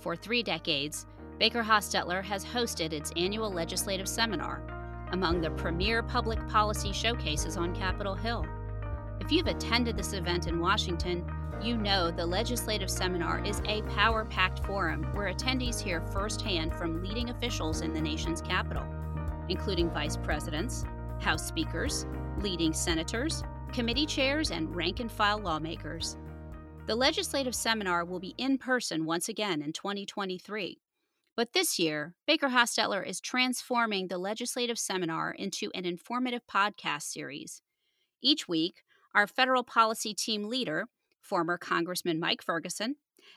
For three decades, Baker Hostetler has hosted its annual legislative seminar, among the premier public policy showcases on Capitol Hill. If you've attended this event in Washington, you know the legislative seminar is a power packed forum where attendees hear firsthand from leading officials in the nation's capital, including vice presidents, House speakers, leading senators, committee chairs, and rank and file lawmakers. The legislative seminar will be in person once again in 2023. But this year, Baker Hostetler is transforming the legislative seminar into an informative podcast series. Each week, our federal policy team leader, former Congressman Mike Ferguson,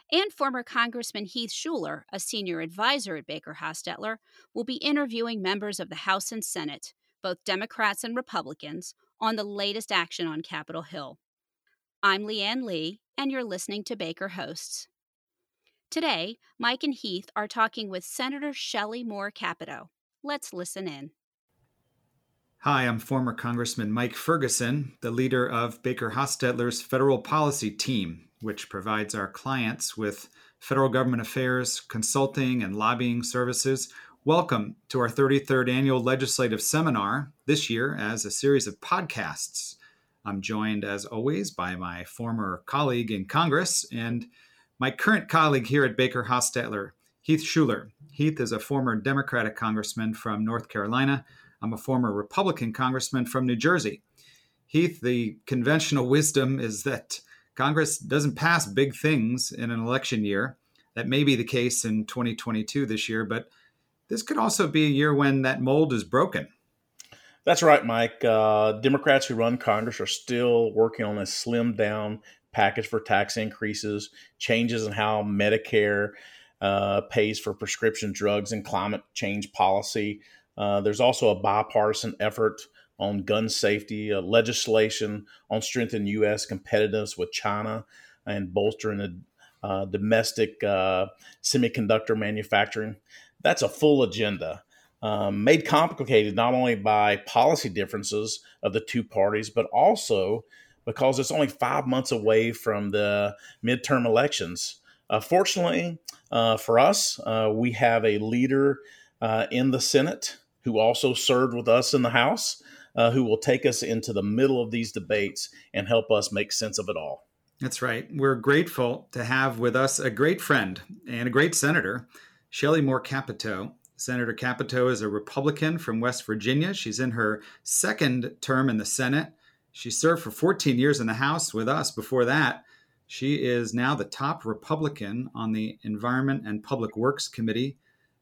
and former Congressman Heath Shuler, a senior advisor at Baker Hostetler, will be interviewing members of the House and Senate, both Democrats and Republicans, on the latest action on Capitol Hill. I'm Leanne Lee, and you're listening to Baker Hosts. Today, Mike and Heath are talking with Senator Shelley Moore Capito. Let's listen in. Hi, I'm former Congressman Mike Ferguson, the leader of Baker Hostetler's federal policy team, which provides our clients with federal government affairs, consulting, and lobbying services Welcome to our 33rd annual legislative seminar, this year as a series of podcasts. I'm joined, as always, by my former colleague in Congress and my current colleague here at Baker Hostetler, Heath Shuler. Heath is a former Democratic congressman from North Carolina. I'm a former Republican congressman from New Jersey. Heath, the conventional wisdom is that Congress doesn't pass big things in an election year. That may be the case in 2022 this year, but this could also be a year when that mold is broken. That's right, Mike. Uh, Democrats who run Congress are still working on a slimmed down package for tax increases, changes in how Medicare uh, pays for prescription drugs, and climate change policy. Uh, there's also a bipartisan effort on gun safety, uh, legislation on strengthening U.S. competitiveness with China and bolstering the uh, domestic uh, semiconductor manufacturing that's a full agenda. Um, made complicated not only by policy differences of the two parties, but also because it's only five months away from the midterm elections. Uh, fortunately uh, for us, uh, we have a leader uh, in the Senate who also served with us in the House, uh, who will take us into the middle of these debates and help us make sense of it all. That's right. We're grateful to have with us a great friend and a great senator. Shelley Moore Capito. Senator Capito is a Republican from West Virginia. She's in her second term in the Senate. She served for 14 years in the House with us before that. She is now the top Republican on the Environment and Public Works Committee.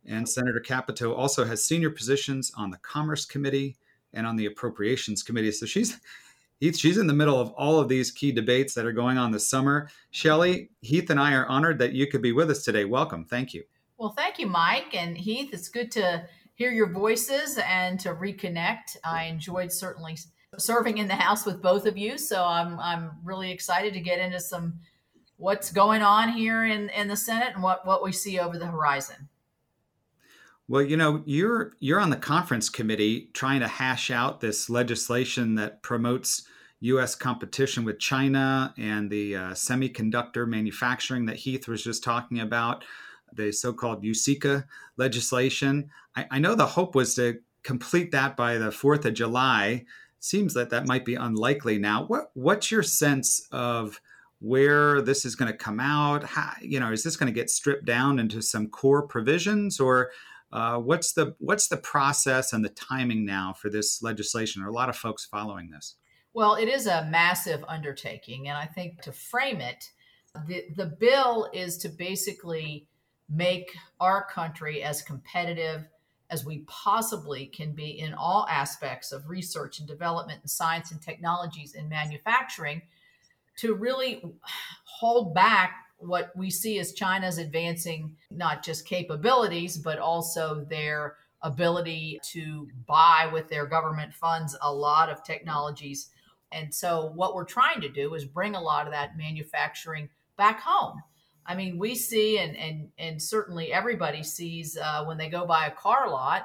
And Senator Capito also has senior positions on the Commerce Committee and on the Appropriations Committee. So she's she's in the middle of all of these key debates that are going on this summer. Shelley, Heath and I are honored that you could be with us today. Welcome. Thank you. Well, thank you, Mike and Heath. It's good to hear your voices and to reconnect. I enjoyed certainly serving in the house with both of you, so I'm I'm really excited to get into some what's going on here in in the Senate and what what we see over the horizon. Well, you know, you're you're on the conference committee trying to hash out this legislation that promotes U.S. competition with China and the uh, semiconductor manufacturing that Heath was just talking about the so-called USICA legislation. I, I, know the hope was to complete that by the Fourth of July. Seems that that might be unlikely now. What what's your sense of where this is going to come out? How, you know, is this going to get stripped down into some core provisions, or uh, what's the what's the process and the timing now for this legislation? Are a lot of folks following this? Well, it is a massive undertaking, and I think to frame it, the the bill is to basically make our country as competitive as we possibly can be in all aspects of research and development and science and technologies and manufacturing to really hold back what we see as China's advancing not just capabilities, but also their ability to buy with their government funds a lot of technologies. And so, what we're trying to do is bring a lot of that manufacturing back home. I mean, we see, and and and certainly everybody sees uh, when they go by a car lot,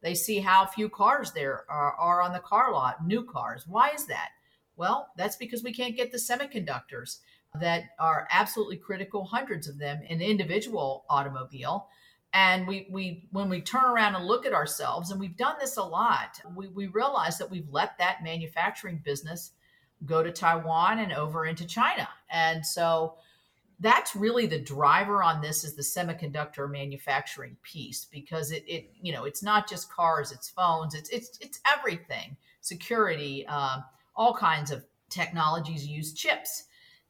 they see how few cars there are, are on the car lot, new cars. Why is that? Well, that's because we can't get the semiconductors. that are absolutely critical, hundreds of them in individual automobile. And we, we when we turn around and look at ourselves, and we've done this a lot, we, we realize that we've let that manufacturing business go to Taiwan and over into China. And so that's really the driver on this is the semiconductor manufacturing piece because it, it you know it's not just cars it's phones it's it's it's everything security uh, all kinds of technologies use chips.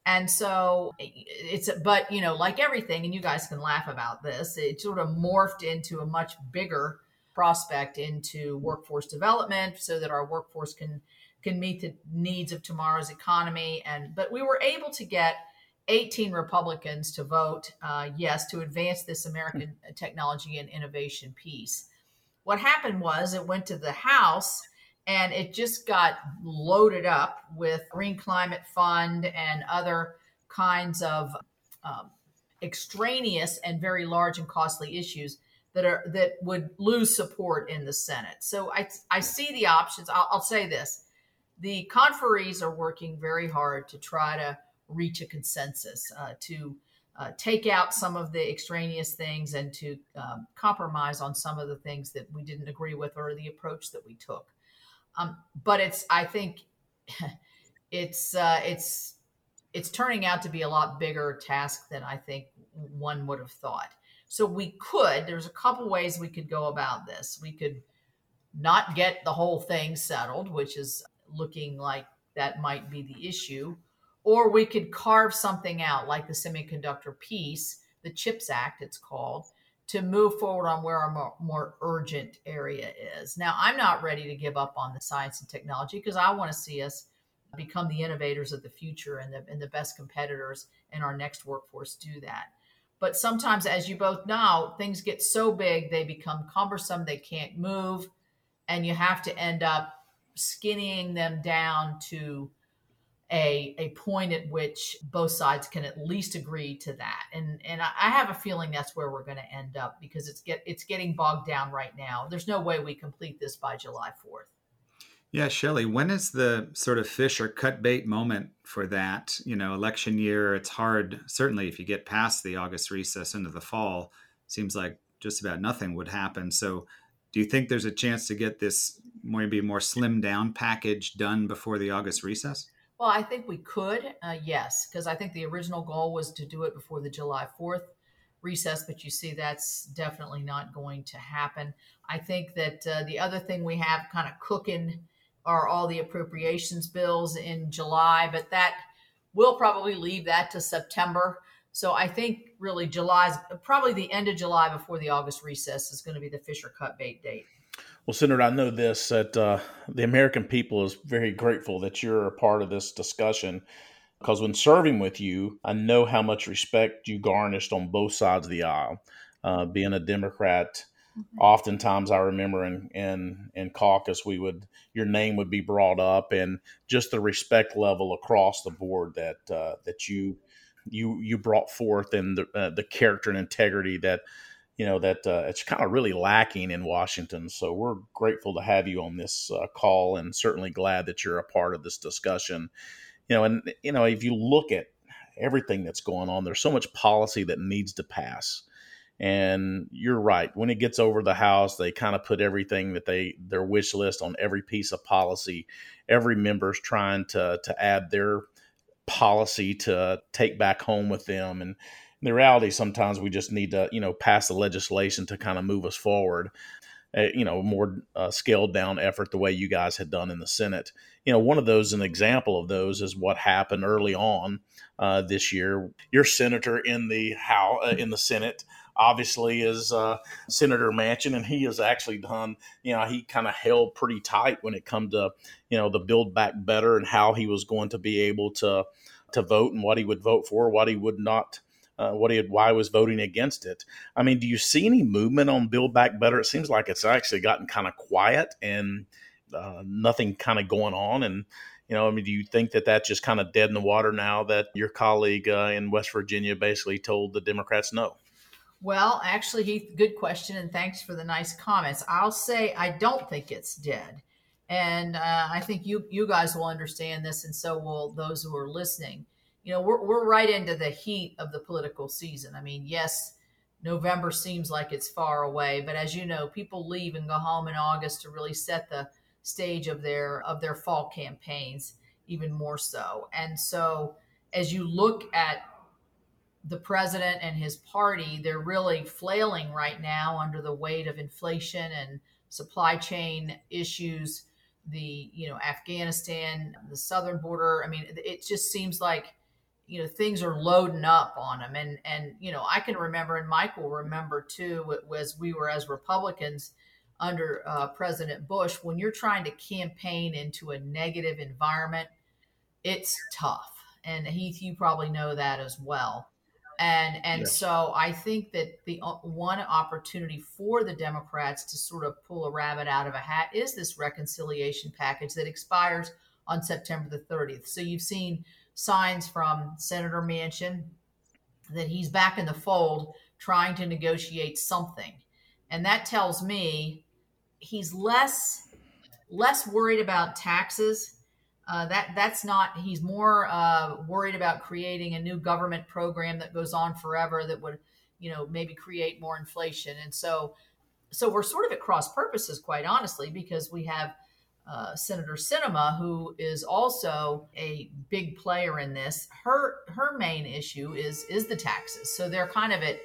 And so it's but you know like everything and you guys can laugh about this it sort of morphed into a much bigger prospect into workforce development so that our workforce can can meet the needs of tomorrow's economy. And but we were able to get 18 Republicans to vote uh, yes to advance this American technology and innovation piece. What happened was it went to the House and it just got loaded up with Green Climate Fund and other kinds of um, extraneous and very large and costly issues that are that would lose support in the Senate. So I I see the options. I'll, I'll say this: the conferees are working very hard to try to reach a consensus, uh, to uh, take out some of the extraneous things and to um, compromise on some of the things that we didn't agree with or the approach that we took. Um, but it's, I think, it's uh, it's it's turning out to be a lot bigger task than I think one would have thought. So we could. There's a couple ways we could go about this. We could not get the whole thing settled, which is looking like that might be the issue or we could carve something out like the semiconductor piece, the CHIPS Act, it's called, to move forward on where our more, more urgent area is. Now, I'm not ready to give up on the science and technology because I want to see us become the innovators of the future and the, and the best competitors in our next workforce do that. But sometimes, as you both know, things get so big, they become cumbersome, they can't move, and you have to end up skinnying them down to a, a point at which both sides can at least agree to that. And and I have a feeling that's where we're going to end up because it's get it's getting bogged down right now. There's no way we complete this by July 4th. Yeah, Shelley, when is the sort of fish or cut bait moment for that? You know, election year, it's hard, certainly if you get past the August recess into the fall, seems like just about nothing would happen. So do you think there's a chance to get this maybe more slimmed down package done before the August recess? Well, I think we could, uh, yes, because I think the original goal was to do it before the July 4th recess, but you see that's definitely not going to happen. I think that uh, the other thing we have kind of cooking are all the appropriations bills in July, but that we'll probably leave that to September. So I think really July's probably the end of July before the August recess is going to be the Fisher cut bait date. Well, Senator, I know this that uh, the American people is very grateful that you're a part of this discussion because when serving with you, I know how much respect you garnished on both sides of the aisle. Uh, being a Democrat, mm-hmm. oftentimes I remember in, in in caucus we would your name would be brought up, and just the respect level across the board that uh, that you you you brought forth, and the uh, the character and integrity that you know that uh, it's kind of really lacking in Washington. So we're grateful to have you on this uh, call, and certainly glad that you're a part of this discussion. You know, and you know if you look at everything that's going on, there's so much policy that needs to pass. And you're right. When it gets over the House, they kind of put everything that they their wish list on every piece of policy. Every member's trying to to add their policy to take back home with them and the reality sometimes we just need to you know pass the legislation to kind of move us forward uh, you know more uh, scaled down effort the way you guys had done in the senate. You know one of those an example of those is what happened early on uh, this year. Your senator in the how uh, in the senate obviously is uh, Senator Manchin, and he has actually done, you know, he kind of held pretty tight when it come to, you know, the Build Back Better and how he was going to be able to to vote and what he would vote for, what he would not uh, what he had, why he was voting against it. I mean, do you see any movement on Build Back Better? It seems like it's actually gotten kind of quiet and uh, nothing kind of going on. And you know, I mean, do you think that that's just kind of dead in the water now that your colleague uh, in West Virginia basically told the Democrats no? Well, actually, Heath, good question, and thanks for the nice comments. I'll say I don't think it's dead, and uh, I think you you guys will understand this, and so will those who are listening you know, we're, we're right into the heat of the political season. I mean, yes, November seems like it's far away, but as you know, people leave and go home in August to really set the stage of their of their fall campaigns even more so. And so as you look at the president and his party, they're really flailing right now under the weight of inflation and supply chain issues, the, you know, Afghanistan, the southern border. I mean, it just seems like you know things are loading up on them and and you know i can remember and mike will remember too as we were as republicans under uh, president bush when you're trying to campaign into a negative environment it's tough. And heath you probably know that as well. And and yes. so i think that the uh, one opportunity for the democrats to sort of pull a rabbit out of a hat is this reconciliation package that expires on september the 30th so you've seen signs from Senator Manchin that he's back in the fold trying to negotiate something. And that tells me he's less less worried about taxes. Uh, that that's not. He's more uh, worried about creating a new government program that goes on forever that would, you know, maybe create more inflation. And so, so we're sort of at cross purposes, quite honestly, because we have uh, Senator Sinema, who is also a big player in this, her her main issue is is the taxes. So they're kind of at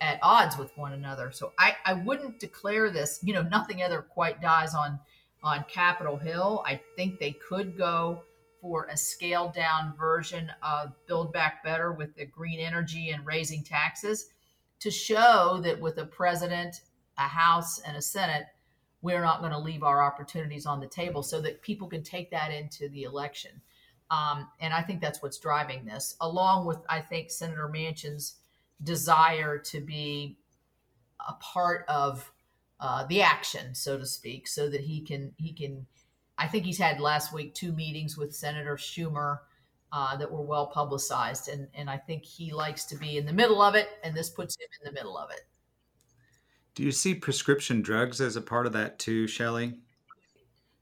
at odds with one another. So I, I wouldn't declare this, you know, nothing ever quite dies on on Capitol Hill. I think they could go for a scaled down version of Build Back Better with the green energy and raising taxes to show that with a president, a House, and a Senate, we're not going to leave our opportunities on the table so that people can take that into the election. Um, and I think that's what's driving this, along with, I think, Senator Manchin's desire to be a part of uh, the action, so to speak, so that he can he can. I think he's had last week two meetings with Senator Schumer uh, that were well publicized, and and I think he likes to be in the middle of it, and this puts him in the middle of it. Do you see prescription drugs as a part of that too, Shelley?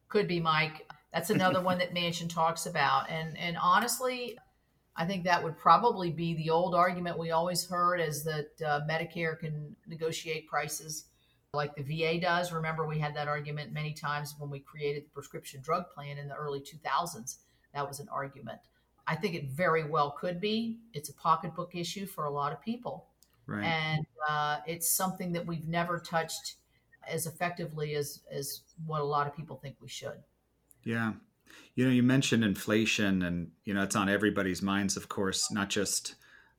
Could be, Mike. That's another one that Manchin talks about. And and honestly, I think that would probably be the old argument we always heard is that uh, Medicare can negotiate prices like the VA does. Remember, we had that argument many times when we created the prescription drug plan in the early 2000s. That was an argument. I think it very well could be. It's a pocketbook issue for a lot of people. Right. And uh, it's something that we've never touched as effectively as, as what a lot of people think we should. Yeah. You know, you mentioned inflation, and, you know, it's on everybody's minds, of course, not just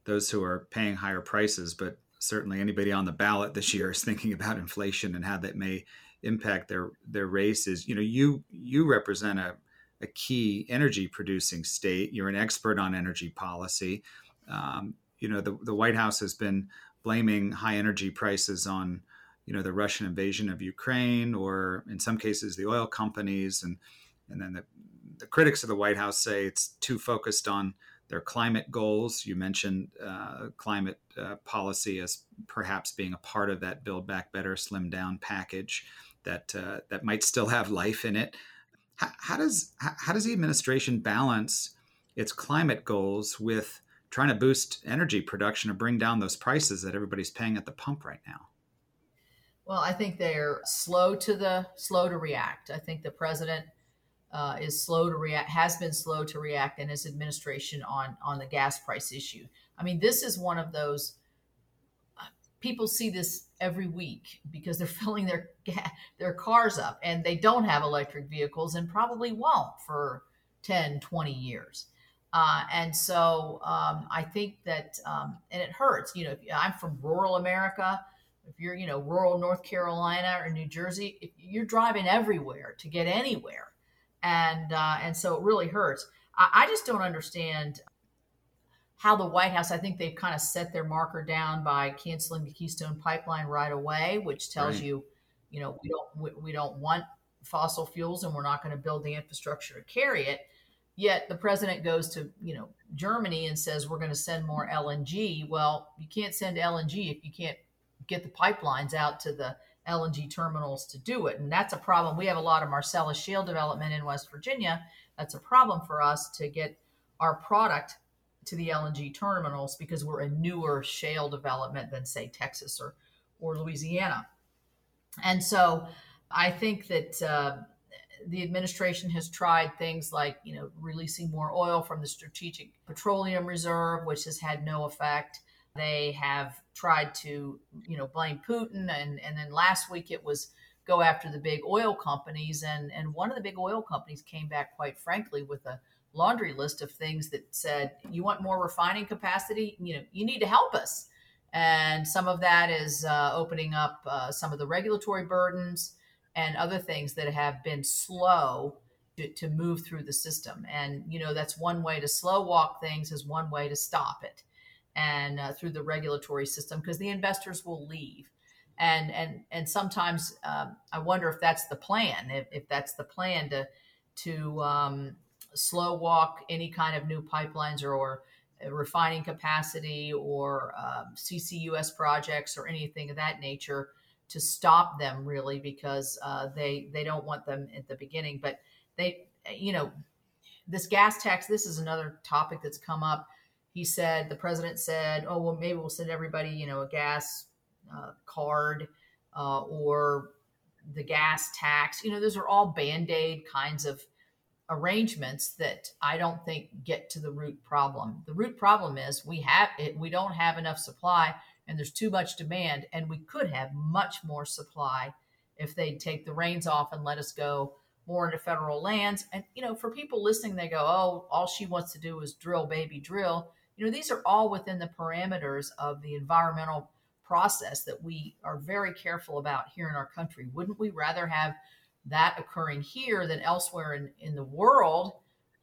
those who are paying higher prices, but certainly anybody on the ballot this year is thinking about inflation and how that may impact their their races. You know, you you represent a, a key energy producing state. You're an expert on energy policy. Um, you know the, the White House has been blaming high energy prices on you know the Russian invasion of Ukraine or in some cases the oil companies and and then the, the critics of the White House say it's too focused on their climate goals. You mentioned uh, climate uh, policy as perhaps being a part of that Build Back Better, Slim Down package that uh, that might still have life in it. How, how does how, how does the administration balance its climate goals with trying to boost energy production to bring down those prices that everybody's paying at the pump right now? Well, I think they're slow to the slow to react. I think the president uh, is slow to react, has been slow to react in his administration on on the gas price issue. I mean, this is one of those uh, people see this every week because they're filling their their cars up and they don't have electric vehicles and probably won't for 10 20 years uh, and so um, I think that, um, and it hurts. You know, I'm from rural America. If you're, you know, rural North Carolina or New Jersey, you're driving everywhere to get anywhere, and uh, and so it really hurts. I, I just don't understand how the White House. I think they've kind of set their marker down by canceling the Keystone Pipeline right away, which tells right. you, you know, we don't we, we don't want fossil fuels, and we're not going to build the infrastructure to carry it Yet the president goes to, you know, Germany and says we're going to send more LNG. Well, you can't send LNG if you can't get the pipelines out to the LNG terminals to do it. And that's a problem. We have a lot of Marcellus Shale development in West Virginia. That's a problem for us to get our product to the LNG terminals because we're a newer shale development than say Texas or or Louisiana. And so I think that uh, the administration has tried things like you know releasing more oil from the strategic petroleum reserve which has had no effect. They have tried to you know blame putin and and then last week it was go after the big oil companies and and one of the big oil companies came back quite frankly with a laundry list of things that said you want more refining capacity? You know you need to help us. And some of that is uh, opening up uh, some of the regulatory burdens and other things that have been slow to, to move through the system. And, you know, that's one way to slow walk things, is one way to stop it and uh, through the regulatory system because the investors will leave. And, and, and sometimes um, I wonder if that's the plan, if, if that's the plan to, to um, slow walk any kind of new pipelines or, or refining capacity or um, CCUS projects or anything of that nature to stop them really because uh, they they don't want them at the beginning. But they, you know, this gas tax. This is another topic that's come up. He said the president said, "Oh well, maybe we'll send everybody, you know, a gas uh, card uh, or the gas tax." You know, those are all band aid kinds of arrangements that I don't think get to the root problem. The root problem is we have it, we don't have enough supply and there's too much demand and we could have much more supply if they'd take the reins off and let us go more into federal lands. And you know for people listening they go oh all she wants to do is drill baby drill. You know these are all within the parameters of the environmental process that we are very careful about here in our country. Wouldn't we rather have that occurring here than elsewhere in, in the world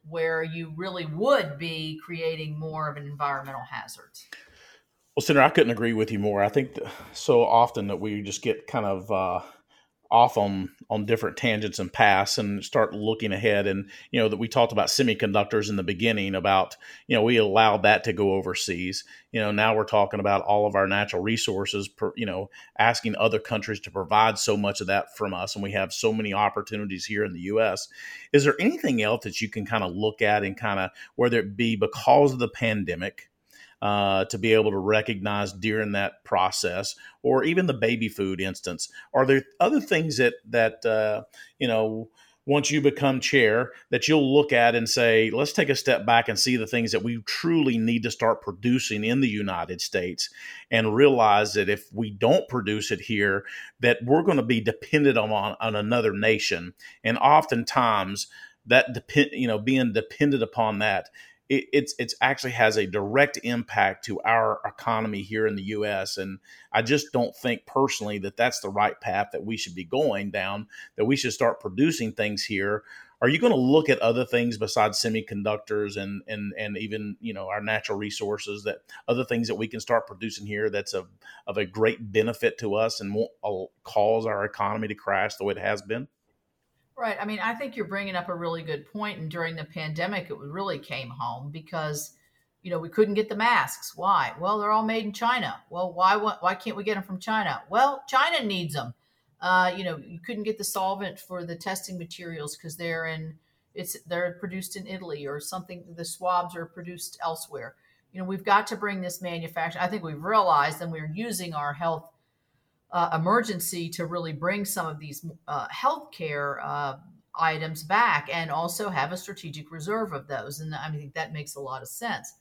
where you really would be creating more of an environmental hazard well, Senator, I couldn't agree with you more. I think so often that we just get kind of uh, off on on different tangents and paths and start looking ahead. And you know that we talked about semiconductors in the beginning about you know we allowed that to go overseas. You know now we're talking about all of our natural resources. Per, you know asking other countries to provide so much of that from us, and we have so many opportunities here in the U.S. Is there anything else that you can kind of look at and kind of whether it be because of the pandemic? Uh, to be able to recognize during that process, or even the baby food instance? Are there other things that that uh, you know? once you become chair that you'll look at and say let's take a step back and see the things that we truly need to start producing in the united states and realize that if we don't produce it here that we're going to be dependent on, on another nation and oftentimes that depend you know being dependent upon that it, it's it's actually has a direct impact to our economy here in the U.S. And I just don't think personally that that's the right path that we should be going down. That we should start producing things here. Are you going to look at other things besides semiconductors and and and even you know our natural resources that other things that we can start producing here that's of of a great benefit to us and won't uh, cause our economy to crash the way it has been? Right. I mean, I think you're bringing up a really good point. And during the pandemic, it really came home because, you know, we couldn't get the masks. Why? Well, they're all made in China. Well, why why can't we get them from China? Well, China needs them. Uh, you know, you couldn't get the solvent for the testing materials because they're in it's they're produced in Italy or something. The swabs are produced elsewhere. You know, we've got to bring this manufacturing. I think we've realized, and we're using our health uh, emergency to really bring some of these uh, healthcare uh, items back and also have a strategic reserve of those. And I think that makes a lot of sense.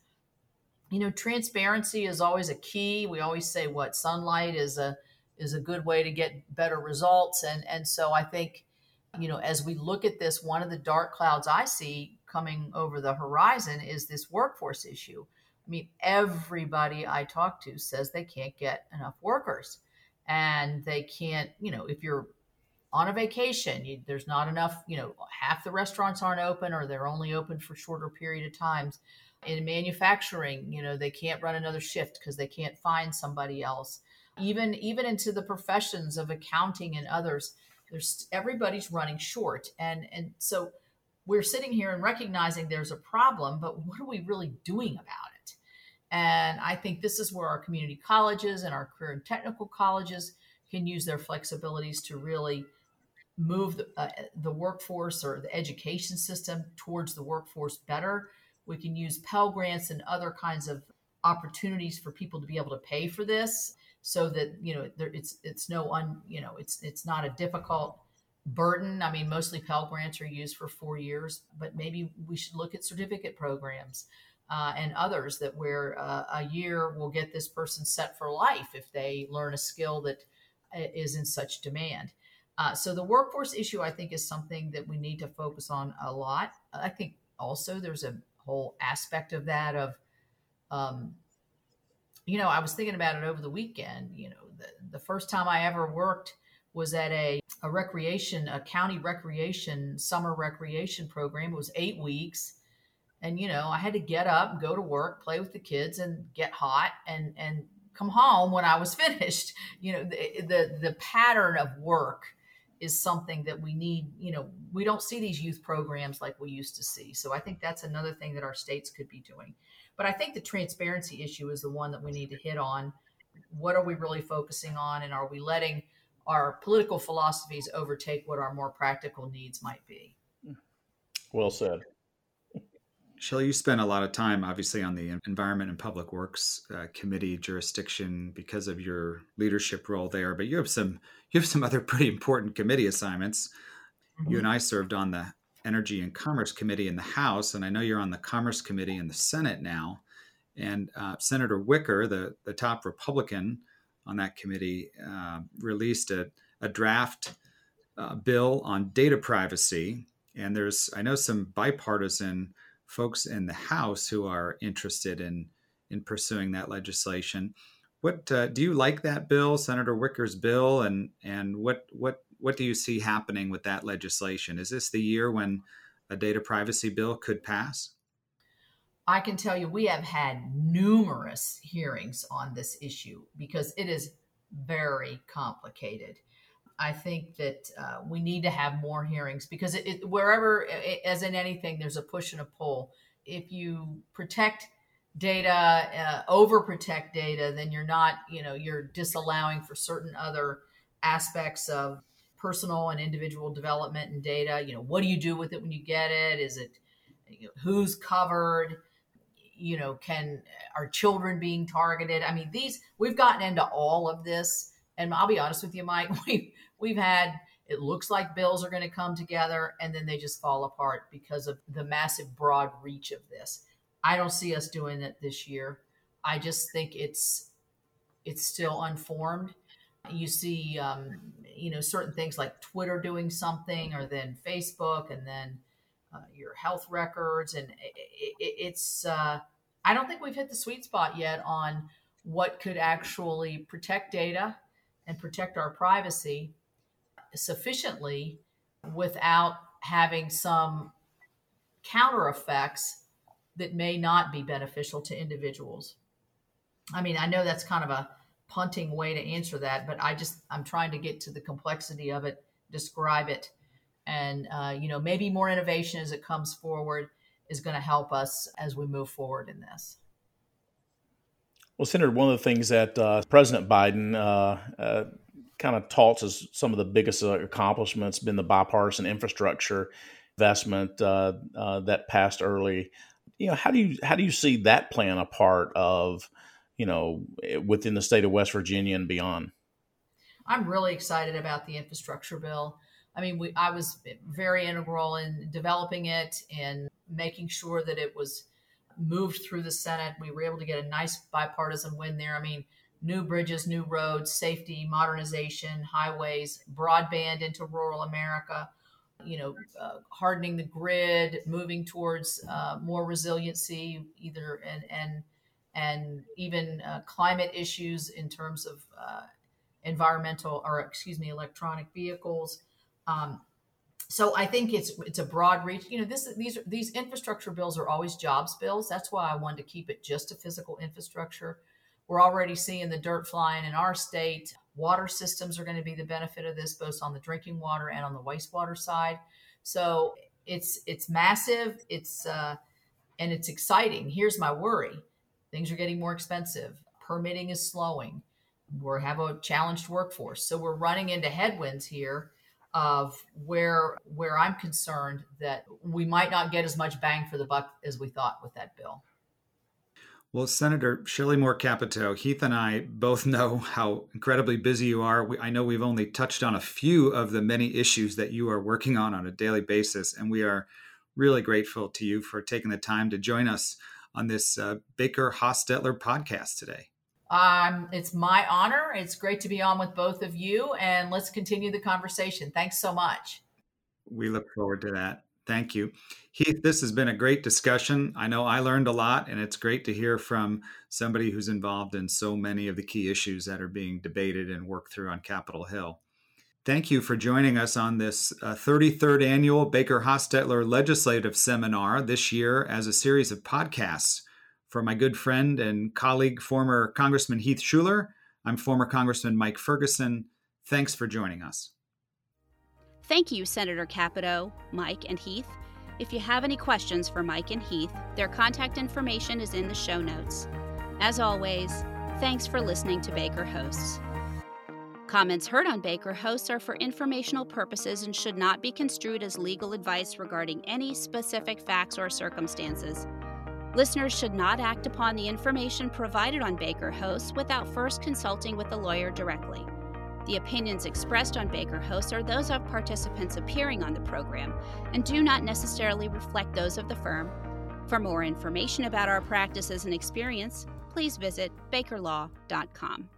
You know, transparency is always a key. We always say what sunlight is a is a good way to get better results. And and so I think, you know, as we look at this, one of the dark clouds I see coming over the horizon is this workforce issue. I mean, everybody I talk to says they can't get enough workers and they can't, you know, if you're on a vacation, you, there's not enough, you know, half the restaurants aren't open or they're only open for shorter period of times. In manufacturing, you know, they can't run another shift because they can't find somebody else. Even even into the professions of accounting and others, there's everybody's running short. And and so we're sitting here and recognizing there's a problem, but what are we really doing about it? And I think this is where our community colleges and our career and technical colleges can use their flexibilities to really move the, uh, the workforce or the education system towards the workforce better. We can use Pell Grants and other kinds of opportunities for people to be able to pay for this so that you know there, it's it's no un you know it's it's not a difficult burden i mean mostly pell grants are used for four years but maybe we should look at certificate programs uh, and others that where uh, a year will get this person set for life if they learn a skill that uh, in such demand uh, so the workforce issue i think is something that we need to focus on a lot i think also there's a whole aspect of that of um, you know, I was thinking about it over the weekend. You know, the, the first time I ever worked was at a, a recreation, a county recreation, summer recreation program. It was eight weeks. And, you know, I had to get up, go to work, play with the kids and get hot and, and come home when I was finished. You know, the, the, the pattern of work is something that we need, you know, we don't see these youth programs like we used to see. So I think that's another thing that our states could be doing. But I think the transparency issue is the one that we need to hit on. What are we really focusing on? And are we letting our political philosophies overtake what our more practical needs might be? Well said. Shelley, you spent a lot of time, obviously, on the Environment and Public Works uh, Committee jurisdiction because of your leadership role there. But you have some you have some other pretty important committee assignments. Mm-hmm. You and I served on the Energy and Commerce Committee in the House, and I know you're on the Commerce Committee in the Senate now. And uh, Senator Wicker, the, the top Republican on that committee, uh, released a, a draft uh, bill on data privacy. And there's, I know, some bipartisan folks in the House who are interested in in pursuing that legislation. What uh, do you like that bill, Senator Wicker's bill, and and what what what do you see happening with that legislation? Is this the year when a data privacy bill could pass? I can tell you we have had numerous hearings on this issue because it is very complicated. I think that uh, we need to have more hearings because it, it, wherever, as in anything, there's a push and a pull. If you protect data, uh, overprotect data, then you're not, you know, you're disallowing for certain other aspects of personal and individual development and data. You know, what do you do with it when you get it? Is it you know, who's covered? You know, can are children being targeted? I mean, these we've gotten into all of this, and I'll be honest with you, Mike. We've we've had it looks like bills are going to come together, and then they just fall apart because of the massive broad reach of this. I don't see us doing it this year. I just think it's it's still unformed you see um, you know certain things like twitter doing something or then facebook and then uh, your health records and it, it, it's uh, i don't think we've hit the sweet spot yet on what could actually protect data and protect our privacy sufficiently without having some counter effects that may not be beneficial to individuals i mean i know that's kind of a punting way to answer that, but I just I'm trying to get to the complexity of it, describe it, and uh, you know maybe more innovation as it comes forward is going to help us as we move forward in this. Well, Senator, one of the things that uh, President Biden uh, uh kind of touts as some of the biggest uh, accomplishments been the bipartisan infrastructure investment uh, that passed early. You know, how do you how do you see that playing a part of you know, eh, within the state of West Virginia and beyond? I'm really excited about the infrastructure bill. I mean, we, I was very integral in developing it and making sure that it was moved through the Senate. We were able to get a nice bipartisan win there. I mean, new bridges, new roads, safety, modernization, highways, broadband into rural America, you know, uh, hardening the grid, moving towards uh, more resiliency, either and and and even uh, climate issues in terms of uh, environmental or excuse me electronic vehicles. Um, so i think it's it's a broad reach. You know this these these infrastructure bills are always jobs bills. That's why i wanted to keep it just to physical infrastructure we're already seeing the dirt flying in our state water systems are going to be the benefit of this both on the drinking water and on the wastewater side so it's it's massive it's uh, and it's exciting here's my worry Things are getting more expensive. Permitting is slowing. We have a challenged workforce. So we're running into headwinds here. of where where I'm concerned that we might not get as much bang for the buck as we thought with that bill. Well, Senator Shelley Moore Capito, Heath and I both know how incredibly busy you are. We, I know we've only touched on a few of the many issues that you are working on on a daily basis, and we are really grateful to you for taking the time to join us on this uh, Baker Hostetler podcast today. Um, it's my honor. It's great to be on with both of you, and let's continue the conversation. Thanks so much. We look forward to that. Thank you. Heath, this has been a great discussion. I know I learned a lot, and it's great to hear from somebody who's involved in so many of the key issues that are being debated and worked through on Capitol Hill. Thank you for joining us on this uh, 33rd annual Baker Hostetler Legislative Seminar this year as a series of podcasts. For my good friend and colleague, former Congressman Heath Shuler, I'm former Congressman Mike Ferguson. Thanks for joining us. Thank you, Senator Capito, Mike, and Heath. If you have any questions for Mike and Heath, their contact information is in the show notes. As always, thanks for listening to Baker Hosts. Comments heard on Baker Hosts are for informational purposes and should not be construed as legal advice regarding any specific facts or circumstances. Listeners should not act upon the information provided on Baker Hosts without first consulting with a lawyer directly. The opinions expressed on Baker Hosts are those of participants appearing on the program and do not necessarily reflect those of the firm. For more information about our practices and experience, please visit bakerlaw.com.